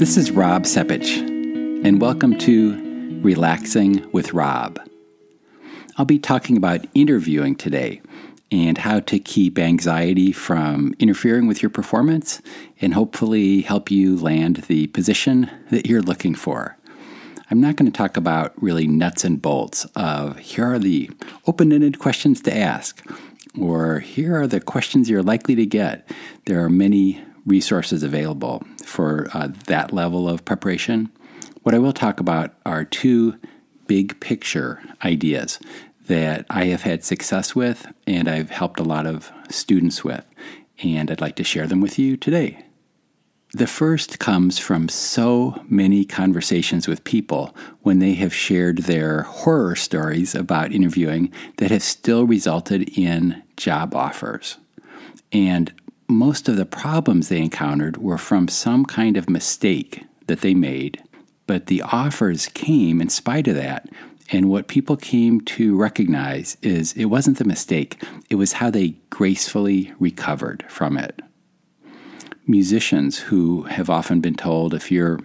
This is Rob Sepich, and welcome to Relaxing with Rob. I'll be talking about interviewing today and how to keep anxiety from interfering with your performance and hopefully help you land the position that you're looking for. I'm not going to talk about really nuts and bolts of here are the open ended questions to ask, or here are the questions you're likely to get. There are many resources available for uh, that level of preparation. What I will talk about are two big picture ideas that I have had success with and I've helped a lot of students with, and I'd like to share them with you today. The first comes from so many conversations with people when they have shared their horror stories about interviewing that have still resulted in job offers. And most of the problems they encountered were from some kind of mistake that they made, but the offers came in spite of that. And what people came to recognize is it wasn't the mistake, it was how they gracefully recovered from it. Musicians who have often been told if you're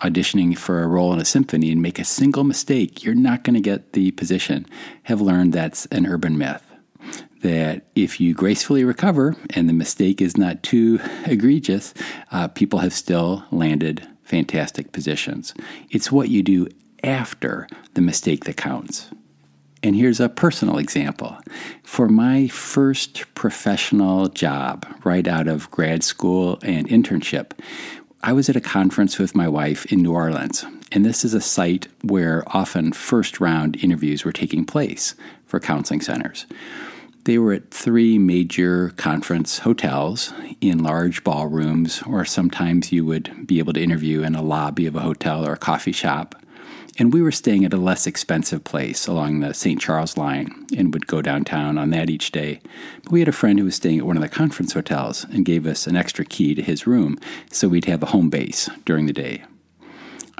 auditioning for a role in a symphony and make a single mistake, you're not going to get the position, have learned that's an urban myth that if you gracefully recover and the mistake is not too egregious, uh, people have still landed fantastic positions. It's what you do after the mistake that counts. And here's a personal example. For my first professional job right out of grad school and internship, I was at a conference with my wife in New Orleans. And this is a site where often first round interviews were taking place for counseling centers. They were at three major conference hotels in large ballrooms, or sometimes you would be able to interview in a lobby of a hotel or a coffee shop. And we were staying at a less expensive place along the St. Charles line and would go downtown on that each day. But we had a friend who was staying at one of the conference hotels and gave us an extra key to his room so we'd have a home base during the day.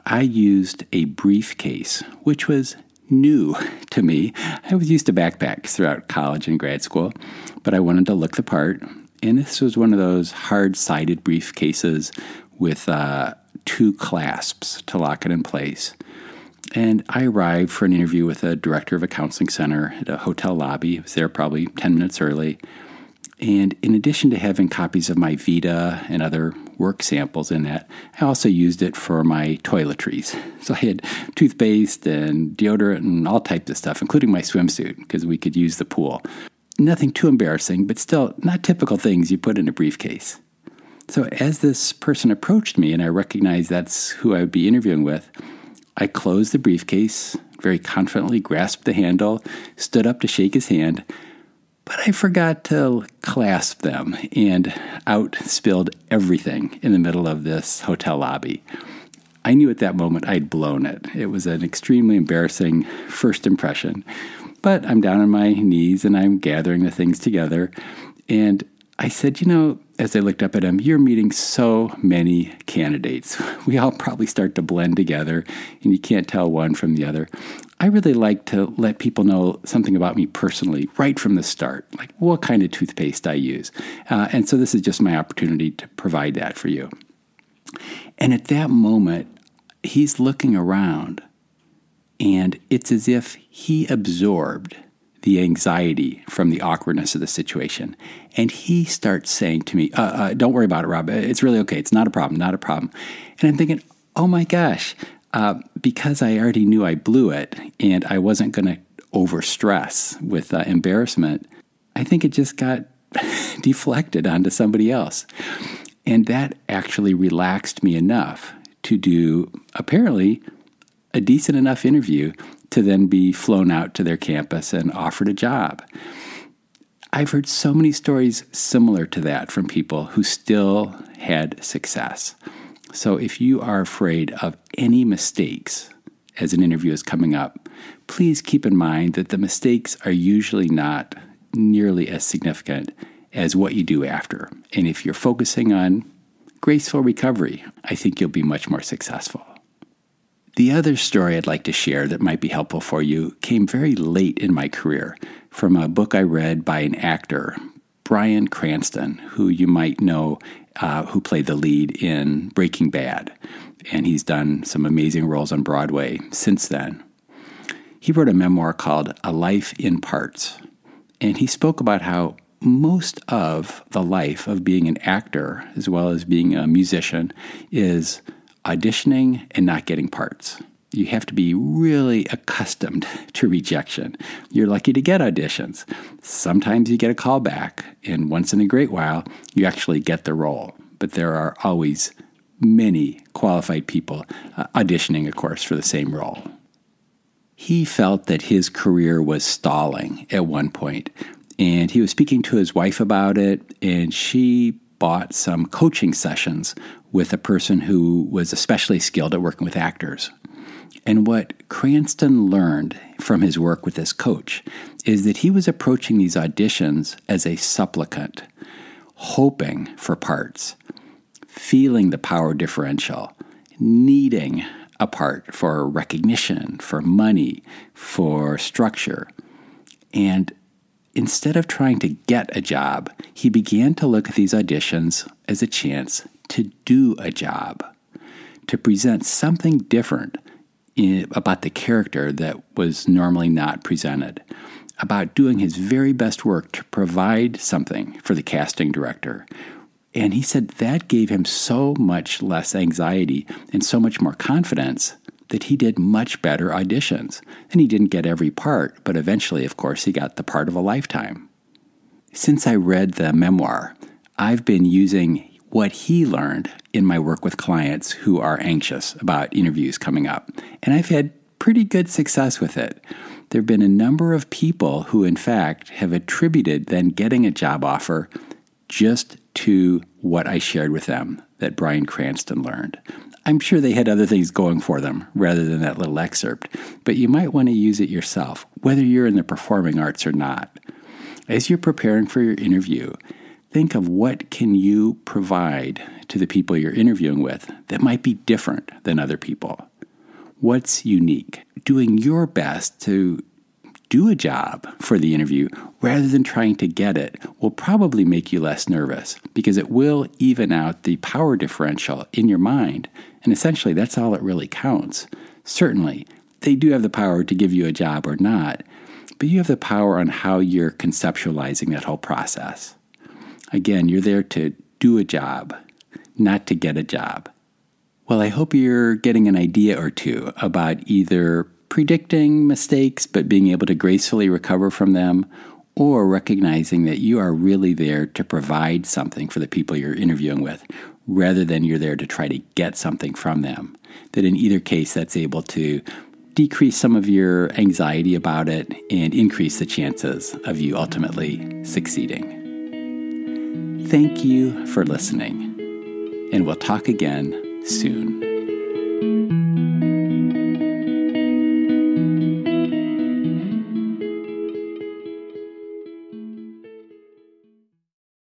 I used a briefcase, which was new to me. I was used to backpacks throughout college and grad school, but I wanted to look the part. And this was one of those hard sided briefcases with uh, two clasps to lock it in place. And I arrived for an interview with a director of a counseling center at a hotel lobby. I was there probably 10 minutes early. And in addition to having copies of my Vita and other work samples in that, I also used it for my toiletries. So I had toothpaste and deodorant and all types of stuff, including my swimsuit, because we could use the pool. Nothing too embarrassing, but still not typical things you put in a briefcase. So as this person approached me and I recognized that's who I would be interviewing with, I closed the briefcase, very confidently grasped the handle, stood up to shake his hand, but I forgot to clasp them and out spilled everything in the middle of this hotel lobby. I knew at that moment I'd blown it. It was an extremely embarrassing first impression. But I'm down on my knees and I'm gathering the things together. And I said, you know, as I looked up at him, you're meeting so many candidates. We all probably start to blend together and you can't tell one from the other. I really like to let people know something about me personally right from the start, like what kind of toothpaste I use. Uh, and so this is just my opportunity to provide that for you. And at that moment, he's looking around and it's as if he absorbed the anxiety from the awkwardness of the situation. And he starts saying to me, uh, uh, Don't worry about it, Rob. It's really okay. It's not a problem, not a problem. And I'm thinking, Oh my gosh, uh, because I already knew I blew it and I wasn't going to overstress with uh, embarrassment, I think it just got deflected onto somebody else. And that actually relaxed me enough to do apparently a decent enough interview to then be flown out to their campus and offered a job. I've heard so many stories similar to that from people who still had success. So if you are afraid of any mistakes as an interview is coming up, please keep in mind that the mistakes are usually not nearly as significant as what you do after. And if you're focusing on graceful recovery, I think you'll be much more successful. The other story I'd like to share that might be helpful for you came very late in my career from a book I read by an actor Bryan Cranston, who you might know, uh, who played the lead in Breaking Bad. And he's done some amazing roles on Broadway since then. He wrote a memoir called A Life in Parts. And he spoke about how most of the life of being an actor, as well as being a musician, is auditioning and not getting parts. You have to be really accustomed to rejection. You're lucky to get auditions. Sometimes you get a call back, and once in a great while, you actually get the role. But there are always many qualified people uh, auditioning, of course, for the same role. He felt that his career was stalling at one point, and he was speaking to his wife about it, and she bought some coaching sessions with a person who was especially skilled at working with actors. And what Cranston learned from his work with this coach is that he was approaching these auditions as a supplicant, hoping for parts, feeling the power differential, needing a part for recognition, for money, for structure. And instead of trying to get a job, he began to look at these auditions as a chance to do a job, to present something different in, about the character that was normally not presented, about doing his very best work to provide something for the casting director. And he said that gave him so much less anxiety and so much more confidence that he did much better auditions. And he didn't get every part, but eventually, of course, he got the part of a lifetime. Since I read the memoir, I've been using what he learned in my work with clients who are anxious about interviews coming up. And I've had pretty good success with it. There have been a number of people who, in fact, have attributed then getting a job offer just to what I shared with them that Bryan Cranston learned. I'm sure they had other things going for them rather than that little excerpt, but you might want to use it yourself, whether you're in the performing arts or not. As you're preparing for your interview, think of what can you provide to the people you're interviewing with that might be different than other people. What's unique? Doing your best to do a job for the interview rather than trying to get it will probably make you less nervous because it will even out the power differential in your mind. And essentially, that's all that really counts. Certainly, they do have the power to give you a job or not, but you have the power on how you're conceptualizing that whole process. Again, you're there to do a job, not to get a job. Well, I hope you're getting an idea or two about either predicting mistakes but being able to gracefully recover from them, or recognizing that you are really there to provide something for the people you're interviewing with rather than you're there to try to get something from them. That in either case, that's able to decrease some of your anxiety about it and increase the chances of you ultimately succeeding. Thank you for listening, and we'll talk again soon.